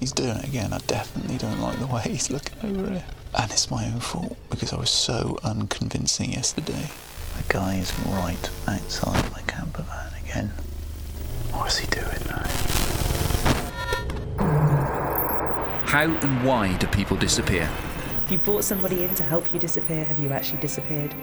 he's doing it again. I definitely don't like the way he's looking over it. And it's my own fault because I was so unconvincing yesterday. The guy is right outside my camper van again. What's he doing now? How and why do people disappear? If you brought somebody in to help you disappear, have you actually disappeared?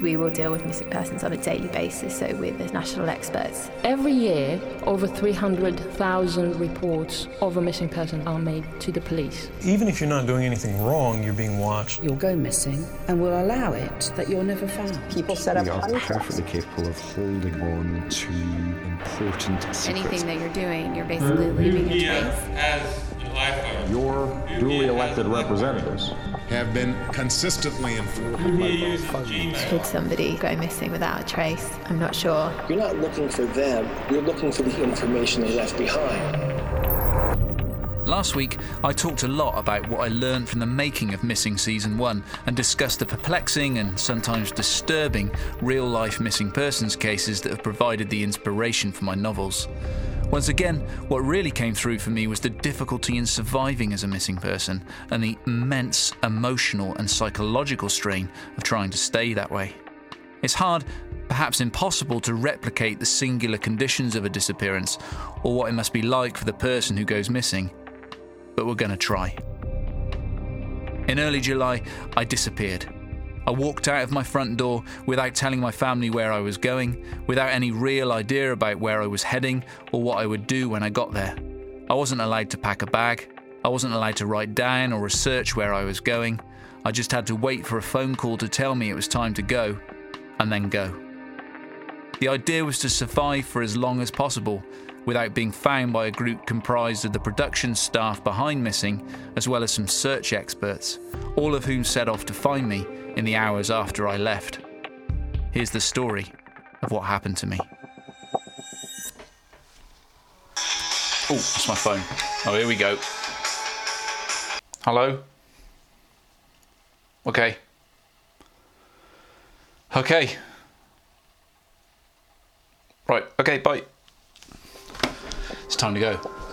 We will deal with missing persons on a daily basis, so we're the national experts. Every year, over 300,000 reports of a missing person are made to the police. Even if you're not doing anything wrong, you're being watched. You'll go missing and we'll allow it that you're never found. People set up We are perfectly capable of holding on to important secrets. Anything that you're doing, you're basically leaving a trace. Your duly elected representatives have been consistently informed by. Could somebody go missing without a trace? I'm not sure. You're not looking for them, you're looking for the information they left behind. Last week, I talked a lot about what I learned from the making of Missing Season 1 and discussed the perplexing and sometimes disturbing real life missing persons cases that have provided the inspiration for my novels. Once again, what really came through for me was the difficulty in surviving as a missing person and the immense emotional and psychological strain of trying to stay that way. It's hard, perhaps impossible, to replicate the singular conditions of a disappearance or what it must be like for the person who goes missing, but we're going to try. In early July, I disappeared. I walked out of my front door without telling my family where I was going, without any real idea about where I was heading or what I would do when I got there. I wasn't allowed to pack a bag, I wasn't allowed to write down or research where I was going. I just had to wait for a phone call to tell me it was time to go, and then go. The idea was to survive for as long as possible without being found by a group comprised of the production staff behind Missing, as well as some search experts, all of whom set off to find me in the hours after I left. Here's the story of what happened to me. Oh, that's my phone. Oh, here we go. Hello? Okay. Okay. Right, okay, bye. It's time to go.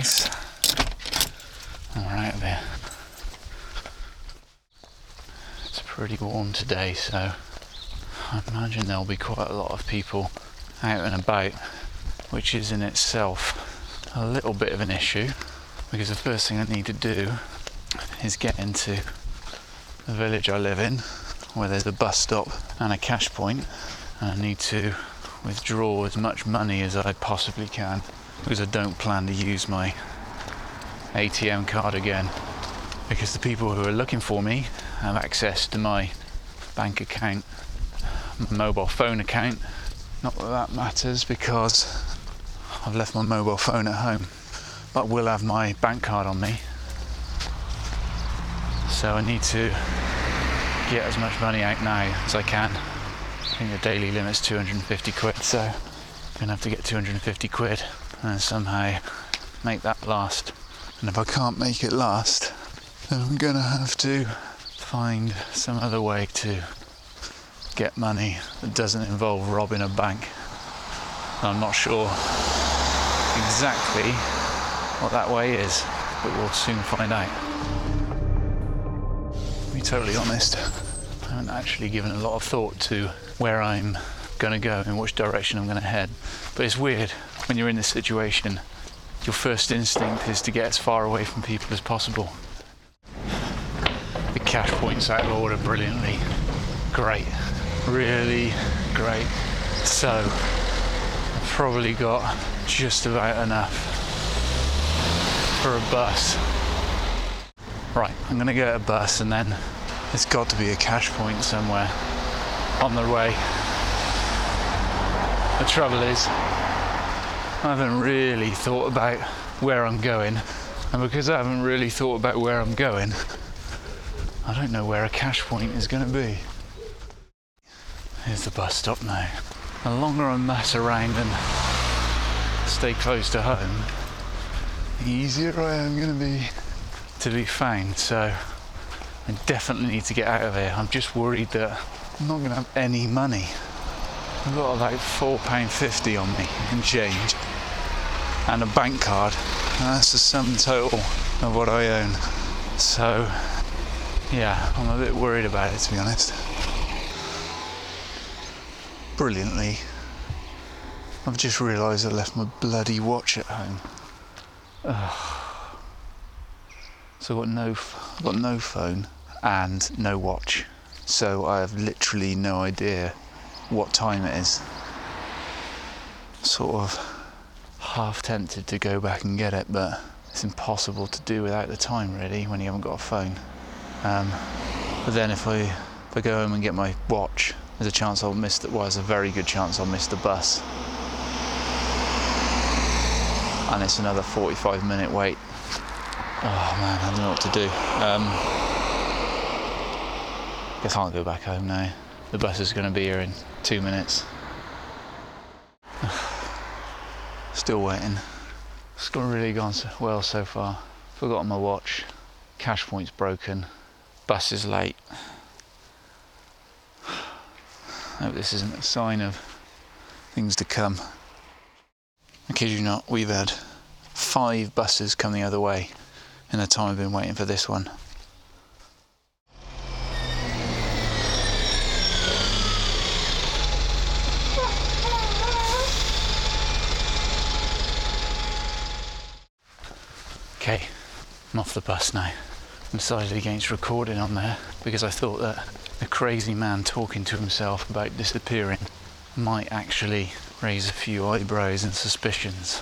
The house. Alright there. It's pretty warm today, so I imagine there'll be quite a lot of people out and about, which is in itself a little bit of an issue because the first thing I need to do is get into the village I live in where there's a bus stop and a cash point and I need to withdraw as much money as I possibly can because I don't plan to use my ATM card again because the people who are looking for me have access to my bank account, my mobile phone account. Not that that matters because I've left my mobile phone at home, but will have my bank card on me. So I need to get as much money out now as I can. I think the daily limit's 250 quid, so I'm gonna have to get 250 quid and somehow make that last. And if I can't make it last, then I'm gonna have to find some other way to get money that doesn't involve robbing a bank. I'm not sure exactly what that way is, but we'll soon find out. To be totally honest, I haven't actually given a lot of thought to where I'm going to go, in which direction I'm going to head. But it's weird when you're in this situation, your first instinct is to get as far away from people as possible. The cash point's out of order brilliantly. Great. Really great. So, I've probably got just about enough for a bus. Right, I'm to get a bus and then there's got to be a cash point somewhere on the way. The trouble is, I haven't really thought about where I'm going, and because I haven't really thought about where I'm going, I don't know where a cash point is going to be. Here's the bus stop now. The longer I mess around and stay close to home, the easier I am going to be to be found. So I definitely need to get out of here. I'm just worried that I'm not going to have any money. I've got about £4.50 on me in change and a bank card. And that's the sum total of what I own. So, yeah, I'm a bit worried about it to be honest. Brilliantly, I've just realised I left my bloody watch at home. Ugh. So I've got no, I've got no phone and no watch. So I have literally no idea what time it is. Sort of half tempted to go back and get it, but it's impossible to do without the time really when you haven't got a phone. Um, but then if I if I go home and get my watch, there's a chance I'll miss the well, there's a very good chance I'll miss the bus. And it's another 45 minute wait. Oh man, I don't know what to do. Um, guess I can't go back home now. The bus is going to be here in two minutes. Still waiting. It's not really gone so well so far. Forgotten my watch. Cash point's broken. Bus is late. Hope this isn't a sign of things to come. I kid you not, we've had five buses come the other way in the time I've been waiting for this one. Okay, I'm off the bus now. I decided against recording on there because I thought that the crazy man talking to himself about disappearing might actually raise a few eyebrows and suspicions.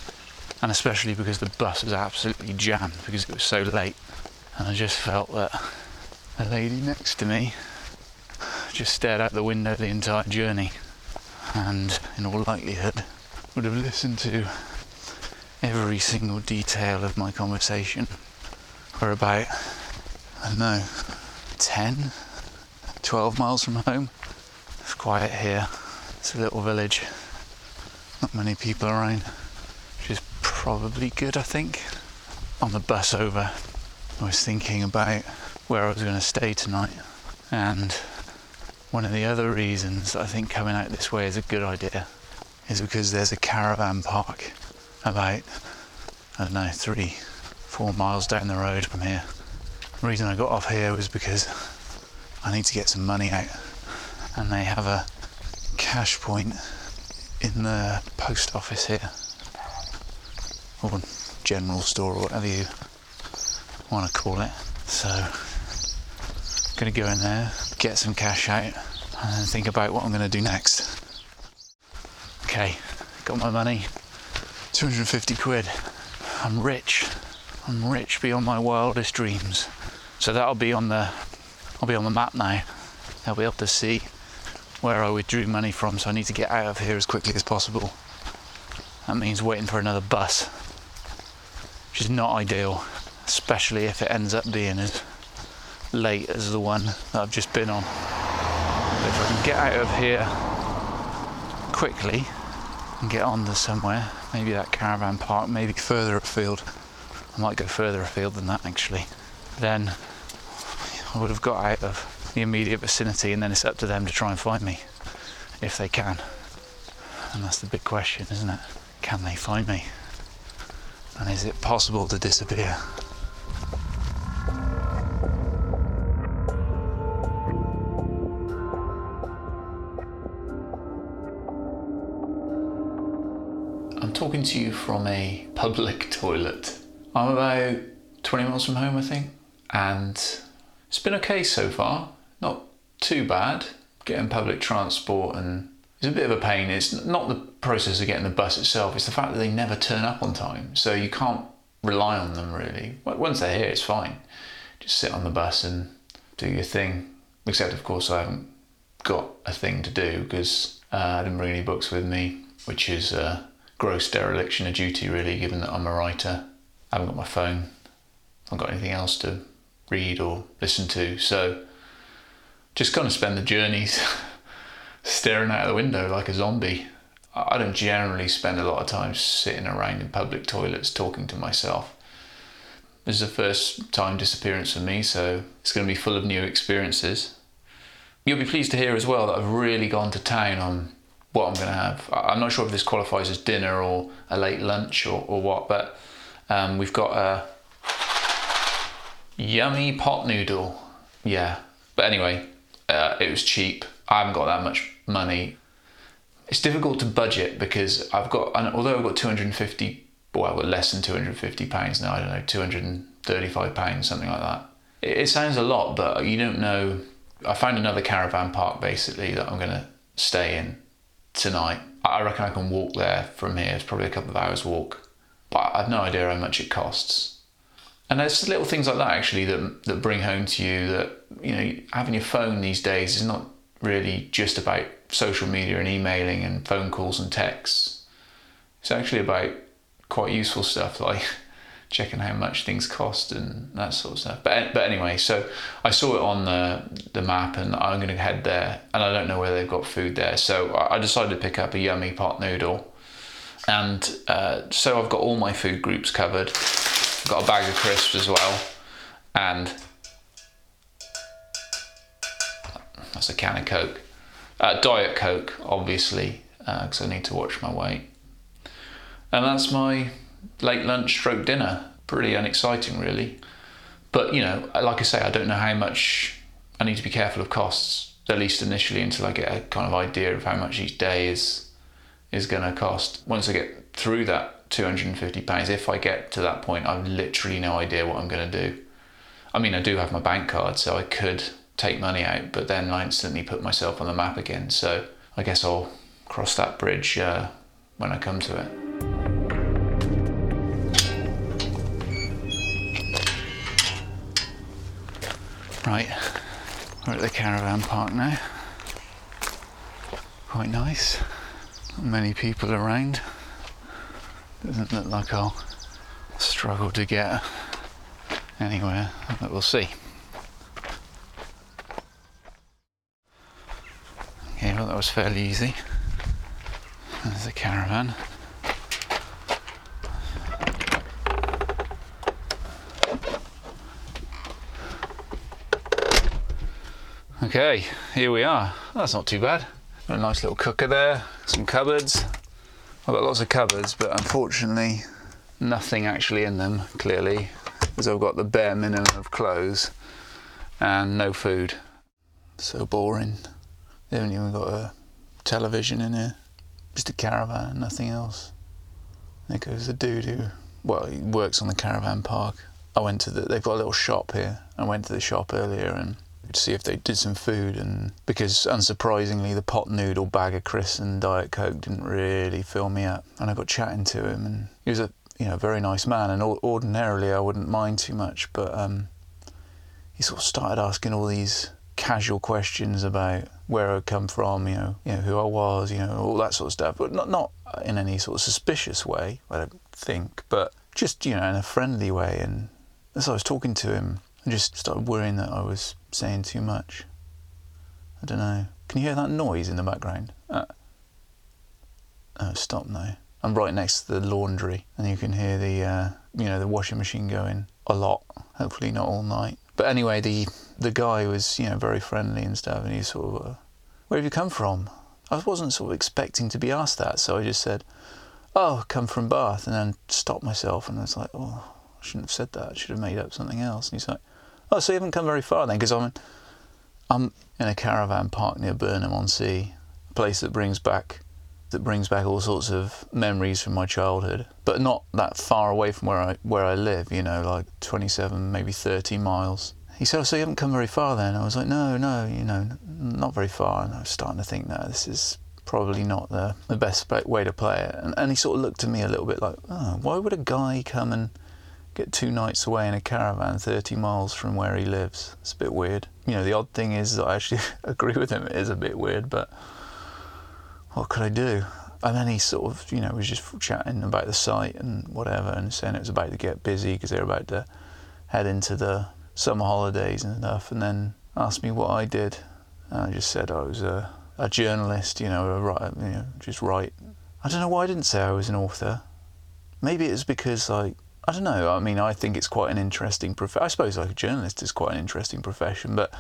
And especially because the bus was absolutely jammed because it was so late. And I just felt that the lady next to me just stared out the window the entire journey and, in all likelihood, would have listened to every single detail of my conversation for about, I don't know, 10, 12 miles from home. It's quiet here. It's a little village. Not many people around, which is probably good, I think. On the bus over, I was thinking about where I was going to stay tonight, and one of the other reasons I think coming out this way is a good idea is because there's a caravan park about, I don't know, three, four miles down the road from here. Reason I got off here was because I need to get some money out, and they have a cash point in the post office here, or general store, or whatever you want to call it. So, I'm gonna go in there, get some cash out, and think about what I'm gonna do next. Okay, got my money. 250 quid. I'm rich. I'm rich beyond my wildest dreams. So that'll be on the I'll be on the map now. I'll be able to see where I withdrew money from, so I need to get out of here as quickly as possible. That means waiting for another bus. Which is not ideal, especially if it ends up being as late as the one that I've just been on. But if I can get out of here quickly and get on to somewhere, maybe that caravan park, maybe further afield. I might go further afield than that actually. Then I would have got out of the immediate vicinity and then it's up to them to try and find me if they can. And that's the big question, isn't it? Can they find me? And is it possible to disappear? I'm talking to you from a public toilet. I'm about 20 miles from home, I think, and it's been okay so far. Not too bad. Getting public transport and it's a bit of a pain. It's not the process of getting the bus itself, it's the fact that they never turn up on time. So you can't rely on them really. Once they're here, it's fine. Just sit on the bus and do your thing. Except, of course, I haven't got a thing to do because uh, I didn't bring any books with me. which is a gross dereliction of duty, really, given that I'm a writer. I haven't got my phone, I haven't got anything else to read or listen to, so just kind of spend the journeys staring out of the window like a zombie. I don't generally spend a lot of time sitting around in public toilets talking to myself. This is a first time disappearance for me, so it's going to be full of new experiences. You'll be pleased to hear as well that I've really gone to town on what I'm going to have. I'm not sure if this qualifies as dinner or a late lunch or, or what, but um, we've got a yummy pot noodle. Yeah, but anyway, uh, it was cheap. I haven't got that much money. It's difficult to budget because I've got, although I've got 250, well, less than 250 pounds now. I don't know, 235 pounds, something like that. It, it sounds a lot, but you don't know. I found another caravan park basically that I'm going to stay in tonight. I reckon I can walk there from here. It's probably a couple of hours walk, but I've no idea how much it costs. And there's little things like that actually that that bring home to you that you know having your phone these days is not really just about social media and emailing and phone calls and texts. It's actually about quite useful stuff like checking how much things cost and that sort of stuff. But but anyway, so I saw it on the the map and I'm going to head there, and I don't know where they've got food there, so I decided to pick up a yummy pot noodle, and uh, so I've got all my food groups covered. Got a bag of crisps as well, and that's a can of Coke. Uh, Diet Coke, obviously, because uh, I need to watch my weight. And that's my late lunch stroke dinner. Pretty unexciting, really. But, you know, like I say, I don't know how much I need to be careful of costs, at least initially, until I get a kind of idea of how much each day is is going to cost. Once I get through that 250 pounds, if I get to that point, I've literally no idea what I'm going to do. I mean, I do have my bank card, so I could take money out, but then I instantly put myself on the map again. So I guess I'll cross that bridge uh, when I come to it. Right, we're at the caravan park now. Quite nice. Not many people around. Doesn't look like I'll struggle to get anywhere, but we'll see. Okay, well that was fairly easy. There's a caravan. Okay, here we are. That's not too bad. A nice little cooker there, some cupboards. I've got lots of cupboards, but unfortunately, nothing actually in them, clearly, as I've got the bare minimum of clothes and no food. So boring. They haven't even got a television in here. Just a caravan, nothing else. There goes the dude who, well, he works on the caravan park. I went to the, they've got a little shop here. I went to the shop earlier and to see if they did some food and because unsurprisingly the pot noodle bag of crisps and diet coke didn't really fill me up and i got chatting to him and he was a you know very nice man and ordinarily i wouldn't mind too much but um, he sort of started asking all these casual questions about where I'd come from, you know, you know who I was, you know, all that sort of stuff, but not not in any sort of suspicious way, I don't think, but just you know in a friendly way. And as I was talking to him, Just started worrying that I was saying too much. I don't know. Can you hear that noise in the background? Uh, oh, stop now. I'm right next to the laundry, and you can hear the uh, you know the washing machine going a lot. Hopefully not all night. But anyway, the the guy was you know very friendly and stuff, and he sort of, uh, where have you come from? I wasn't sort of expecting to be asked that, so I just said, oh, come from Bath, and then stopped myself, and I was like, oh, I shouldn't have said that. I should have made up something else. And he's like, oh, so you haven't come very far then, because I'm I'm in a caravan park near Burnham on Sea, a place that brings back that brings back all sorts of memories from my childhood, but not that far away from where I where I live. You know, like 27, maybe 30 miles. He said, oh, "So you haven't come very far then?" I was like, "No, no, you know, not very far." And I was starting to think, "No, this is probably not the the best way to play it." And, and he sort of looked at me a little bit like, "Oh, why would a guy come and get two nights away in a caravan 30 miles from where he lives? It's a bit weird." You know, the odd thing is I actually agree with him. It is a bit weird, but what could I do? And then he sort of, you know, was just chatting about the site and whatever, and saying it was about to get busy because they were about to head into the summer holidays and stuff. And then asked me what I did, and I just said I was a, a journalist, you know, a you know, just write. I don't know why I didn't say I was an author. Maybe it was because like I don't know. I mean, I think it's quite an interesting profession. I suppose like a journalist is quite an interesting profession, but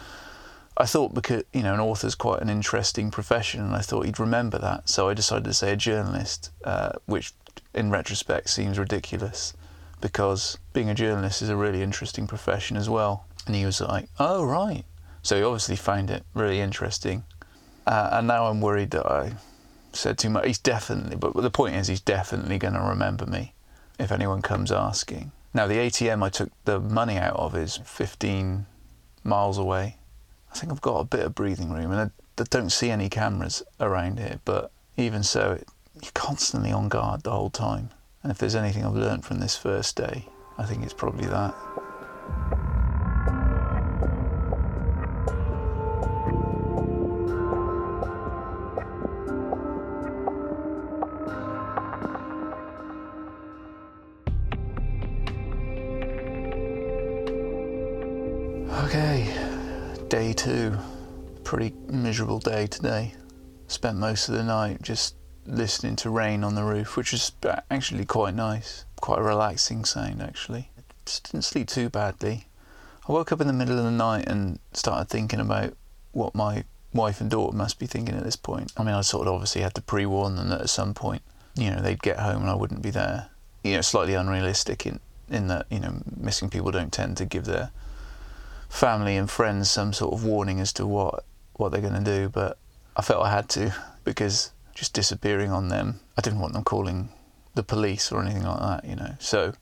I thought because you know an author's quite an interesting profession, and I thought he'd remember that. So I decided to say a journalist, uh, which in retrospect seems ridiculous, because being a journalist is a really interesting profession as well. And he was like, "Oh right," so he obviously found it really interesting. Uh, and now I'm worried that I said too much. He's definitely, but the point is, he's definitely going to remember me if anyone comes asking. Now the ATM I took the money out of is 15 miles away I think I've got a bit of breathing room, and I, don't see any cameras around here. But even so, it, you're constantly on guard the whole time. And if there's anything I've learned from this first day, I think it's probably that. Okay, day two. Pretty miserable day today. Spent most of the night just listening to rain on the roof, which was actually quite nice. Quite a relaxing sound, actually. Just didn't sleep too badly. I woke up in the middle of the night and started thinking about what my wife and daughter must be thinking at this point. I mean, I sort of obviously had to pre warn them that at some point, you know, they'd get home and I wouldn't be there. You know, slightly unrealistic in, in that, you know, missing people don't tend to give their family and friends some sort of warning as to what what they're going to do. But I felt I had to because just disappearing on them, I didn't want them calling the police or anything like that, you know. So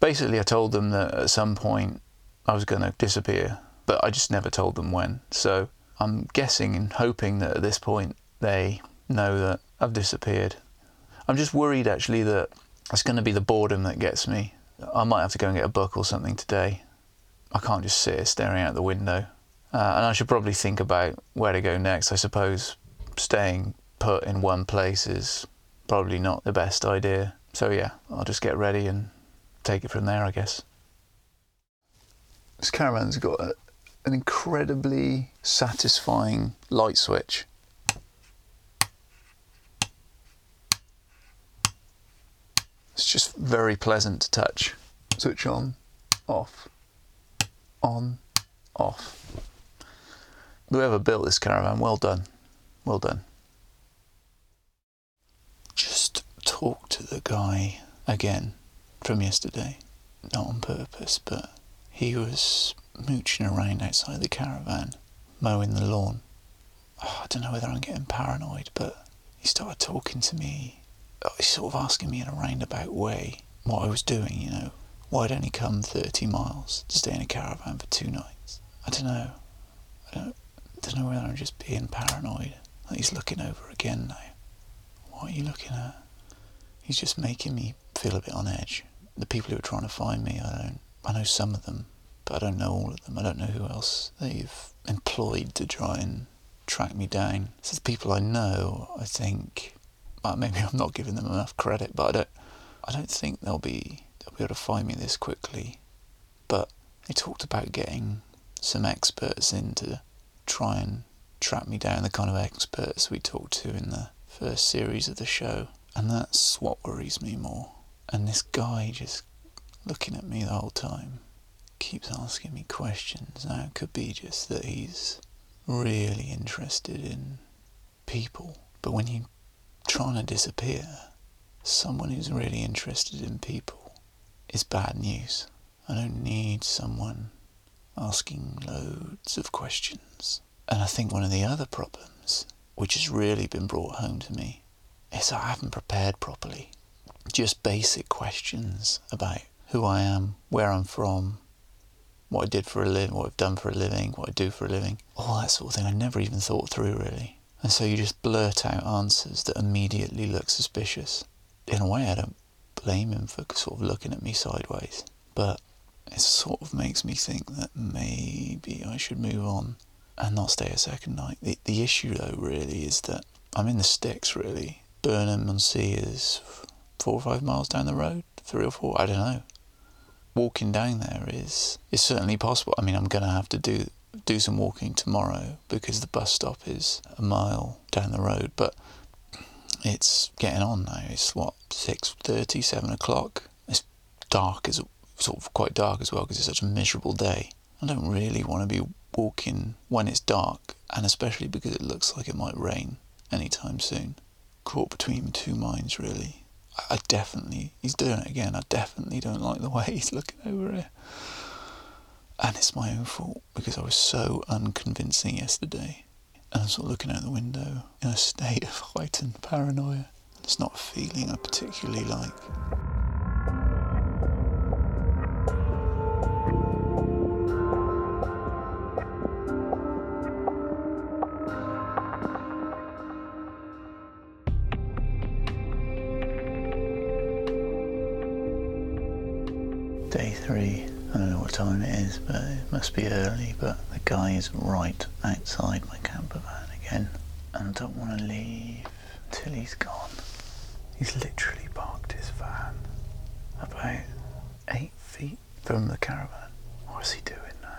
basically, I told them that at some point I was going to disappear, but I just never told them when. So I'm guessing and hoping that at this point they know that I've disappeared. I'm just worried actually that it's going to be the boredom that gets me. I might have to go and get a book or something today I can't just sit staring out the window. Uh, and I should probably think about where to go next. I suppose staying put in one place is probably not the best idea. So, yeah, I'll just get ready and take it from there, I guess. This caravan's got a, an incredibly satisfying light switch. It's just very pleasant to touch. Switch on, off on, off. Whoever built this caravan, well done. Well done. Just talk to the guy again from yesterday. Not on purpose, but he was mooching around outside the caravan, mowing the lawn. Oh, I don't know whether I'm getting paranoid, but he started talking to me. Oh, he's sort of asking me in a roundabout way what I was doing, you know, Why'd only come 30 miles to stay in a caravan for two nights? I don't know. I don't, I don't know whether I'm just being paranoid. Like he's looking over again now. What are you looking at? He's just making me feel a bit on edge. The people who are trying to find me, I don't. I know some of them, but I don't know all of them. I don't know who else they've employed to try and track me down. So the people I know, I think, well, maybe I'm not giving them enough credit, but I don't. I don't think they'll be be able to find me this quickly. But they talked about getting some experts in to try and track me down, the kind of experts we talked to in the first series of the show. And that's what worries me more. And this guy just looking at me the whole time keeps asking me questions. Now, it could be just that he's really interested in people. But when you're trying to disappear, someone who's really interested in people is bad news. I don't need someone asking loads of questions. And I think one of the other problems, which has really been brought home to me, is I haven't prepared properly. Just basic questions about who I am, where I'm from, what I did for a living, what I've done for a living, what I do for a living, all that sort of thing. I never even thought through really. And so you just blurt out answers that immediately look suspicious. In a way, I don't blame him for sort of looking at me sideways. But it sort of makes me think that maybe I should move on and not stay a second night. The, the issue, though, really is that I'm in the sticks really. Burnham on Sea is four or five miles down the road, three or four, I don't know. Walking down there is is certainly possible. I mean, I'm going to have to do do some walking tomorrow because the bus stop is a mile down the road, but it's getting on now. It's what six thirty, seven o'clock. It's dark as sort of quite dark as well because it's such a miserable day. I don't really want to be walking when it's dark, and especially because it looks like it might rain anytime soon. Caught between two minds, really. I definitely, he's doing it again. I definitely don't like the way he's looking over here. And it's my own fault because I was so unconvincing yesterday. And I'm sort of looking out the window in a state of heightened paranoia. It's not a feeling I particularly like. It is, but it must be early. But the guy is right outside my camper van again, and I don't want to leave until he's gone. He's literally parked his van about eight feet from the caravan. What's he doing now?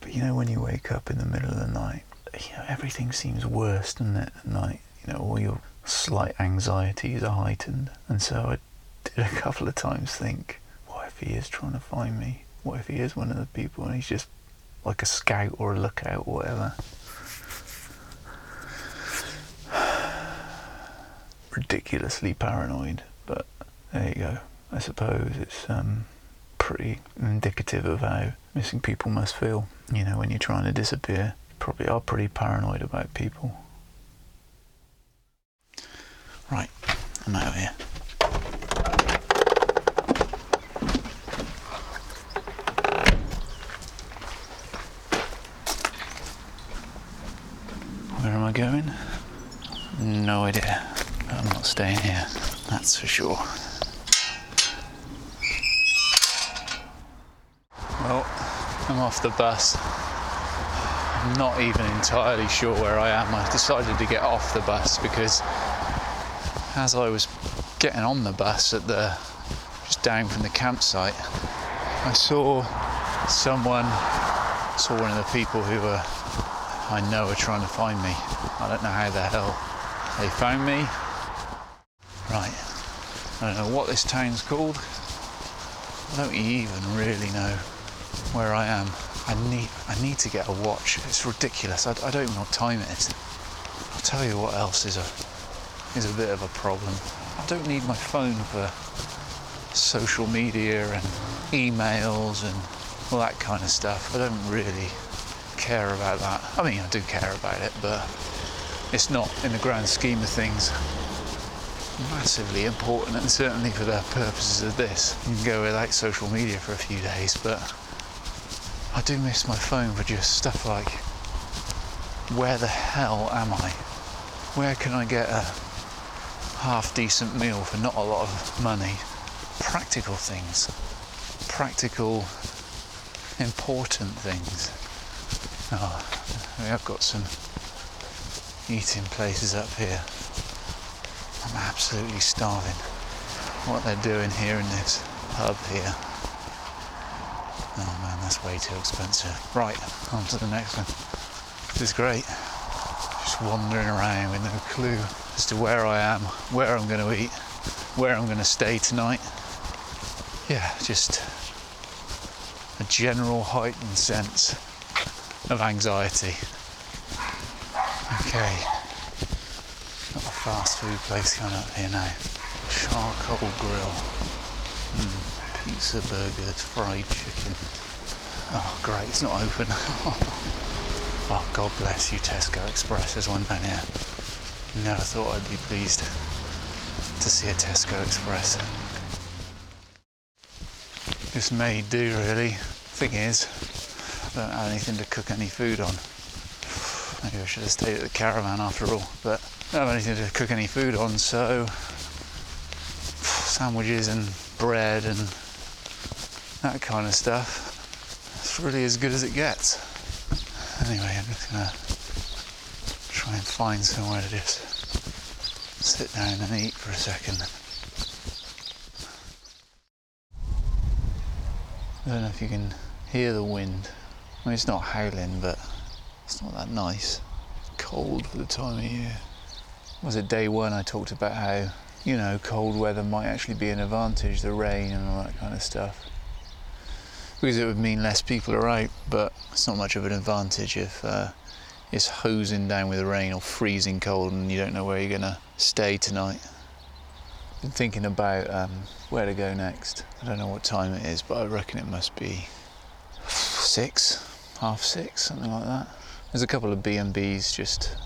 But you know, when you wake up in the middle of the night, you know everything seems worse, doesn't it? At night, you know, all your slight anxieties are heightened, and so I did a couple of times think, if he is trying to find me? What if he is one of the people and he's just like a scout or a lookout or whatever? Ridiculously paranoid, but there you go. I suppose it's um, pretty indicative of how missing people must feel. You know, when you're trying to disappear, you probably are pretty paranoid about people. Right, I'm out of here. Where am I going? No idea. But I'm not staying here, that's for sure. Well, I'm off the bus. I'm not even entirely sure where I am. I decided to get off the bus because as I was getting on the bus at the just down from the campsite, I saw someone, saw one of the people who were I know are trying to find me. I don't know how the hell they found me. Right, I don't know what this town's called. I don't even really know where I am. I need I need to get a watch. It's ridiculous. I, I don't even know what time it is. I'll tell you what else is a is a bit of a problem. I don't need my phone for social media and emails and all that kind of stuff. I don't really care about that. I mean, I do care about it, but it's not, in the grand scheme of things, massively important, and certainly for the purposes of this. You can go without social media for a few days, but I do miss my phone for just stuff like where the hell am I? Where can I get a half decent meal for not a lot of money? Practical things, practical, important things. Oh, we have got some eating places up here. I'm absolutely starving. What they're doing here in this pub here. Oh man, that's way too expensive. Right, on to the next one. This is great. Just wandering around with no clue as to where I am, where I'm going to eat, where I'm going to stay tonight. Yeah, just a general heightened sense of anxiety. Okay, fast food place coming up here now. Charcoal grill, mm, pizza burgers, fried chicken. Oh, great, it's not open. oh, God bless you, Tesco Express. There's one down here. Never thought I'd be pleased to see a Tesco Express. This may do, really. Thing is, I don't have anything to cook any food on. Maybe I should have stayed at the caravan after all, but I don't have anything to cook any food on, so sandwiches and bread and that kind of stuff. It's really as good as it gets. Anyway, I'm just gonna try and find somewhere to just sit down and eat for a second. I don't know if you can hear the wind. I mean, it's not howling, but it's not that nice. Cold for the time of year. Was it day one I talked about how, you know, cold weather might actually be an advantage, the rain and all that kind of stuff? Because it would mean less people are out, but it's not much of an advantage if uh, it's hosing down with rain or freezing cold and you don't know where you're going to stay tonight. Been thinking about um, where to go next. I don't know what time it is, but I reckon it must be six, half six, something like that. There's a couple of B&Bs just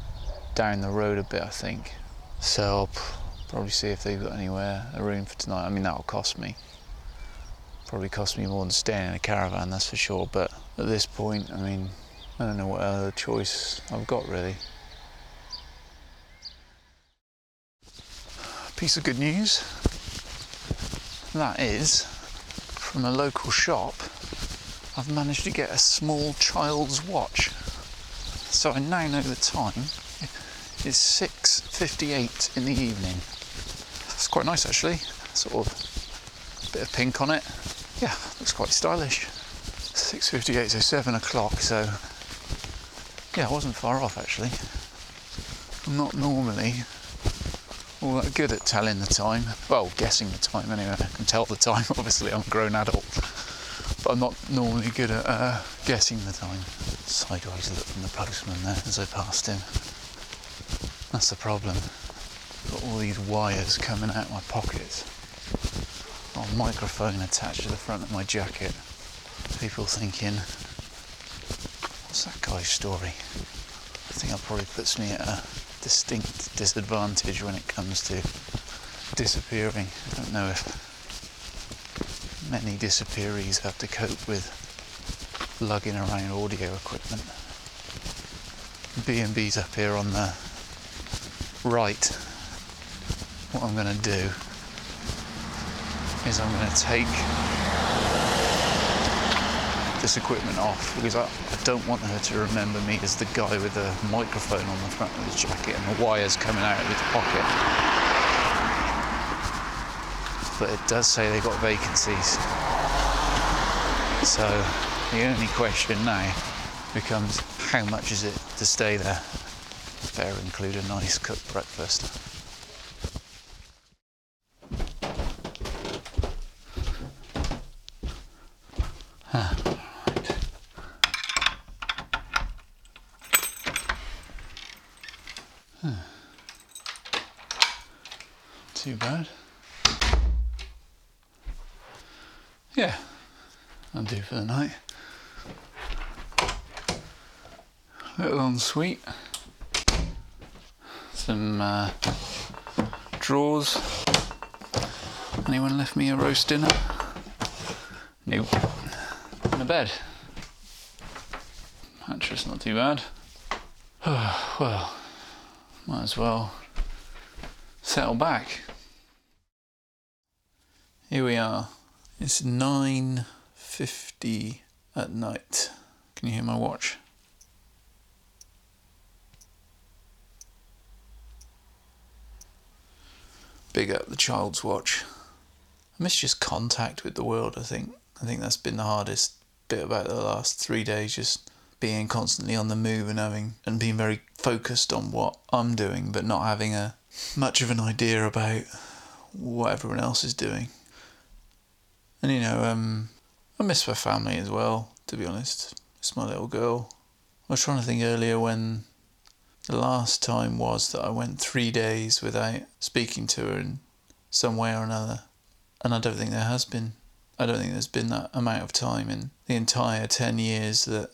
down the road a bit, I think. So I'll probably see if they've got anywhere a room for tonight. I mean, that'll cost me. Probably cost me more than staying in a caravan, that's for sure. But at this point, I mean, I don't know what other choice I've got really. Piece of good news. That is, from a local shop, I've managed to get a small child's watch. So I now know the time. It's 6.58 in the evening. It's quite nice actually. Sort of bit of pink on it. Yeah, looks quite stylish. 6.58, so 7 o'clock, so yeah, I wasn't far off actually. I'm not normally all that good at telling the time. Well, guessing the time anyway. I can tell the time, obviously, I'm a grown adult. But I'm not normally good at uh, guessing the time. Sideways look from the postman there as I passed him. That's the problem. Got all these wires coming out of my pockets. Got a microphone attached to the front of my jacket. People thinking, what's that guy's story? I think that probably puts me at a distinct disadvantage when it comes to disappearing. I don't know if many disappearees have to cope with lugging around audio equipment. B&B's up here on the right. What I'm going to do is I'm going to take this equipment off because I, I, don't want her to remember me as the guy with the microphone on the front of his jacket and the wires coming out of his pocket. But it does say they've got vacancies. So the only question now becomes how much is it to stay there? Include a nice cooked breakfast. Too bad. Yeah, I'll do for the night. Little ensuite. Some uh, drawers. Anyone left me a roast dinner? Nope. And a bed. Mattress not too bad. well, might as well settle back. Here we are. It's 9.50 at night. Can you hear my watch? Big up the child's watch. I miss just contact with the world, I think. I think that's been the hardest bit about the last three days, just being constantly on the move and having and being very focused on what I'm doing, but not having a much of an idea about what everyone else is doing. And you know, um, I miss my family as well, to be honest. It's my little girl. I was trying to think earlier when the last time was that I went three days without speaking to her in some way or another. And I don't think there has been. I don't think there's been that amount of time in the entire 10 years that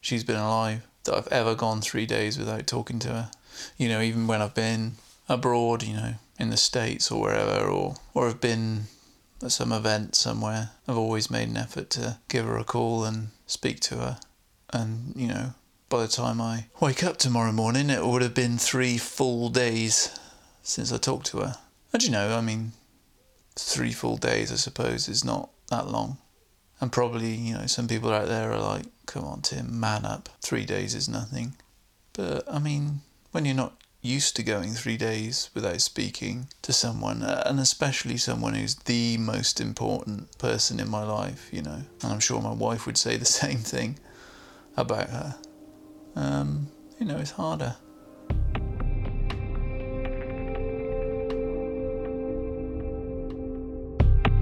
she's been alive that I've ever gone three days without talking to her. You know, even when I've been abroad, you know, in the States or wherever, or, or have been at some event somewhere, I've always made an effort to give her a call and speak to her. And, you know, by the time I wake up tomorrow morning, it would have been three full days since I talked to her. And, you know, I mean, three full days, I suppose, is not that long. And probably, you know, some people out there are like, come on, Tim, man up. Three days is nothing. But, I mean, when you're not used to going three days without speaking to someone, uh, and especially someone who's the most important person in my life, you know. And I'm sure my wife would say the same thing about her. Um, you know, it's harder.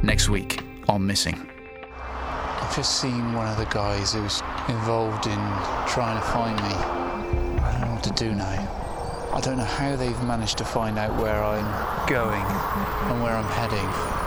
Next week on Missing. I've just seen one of the guys who's involved in trying to find me. I don't know what to do now. I don't know how they've managed to find out where I'm going and where I'm heading.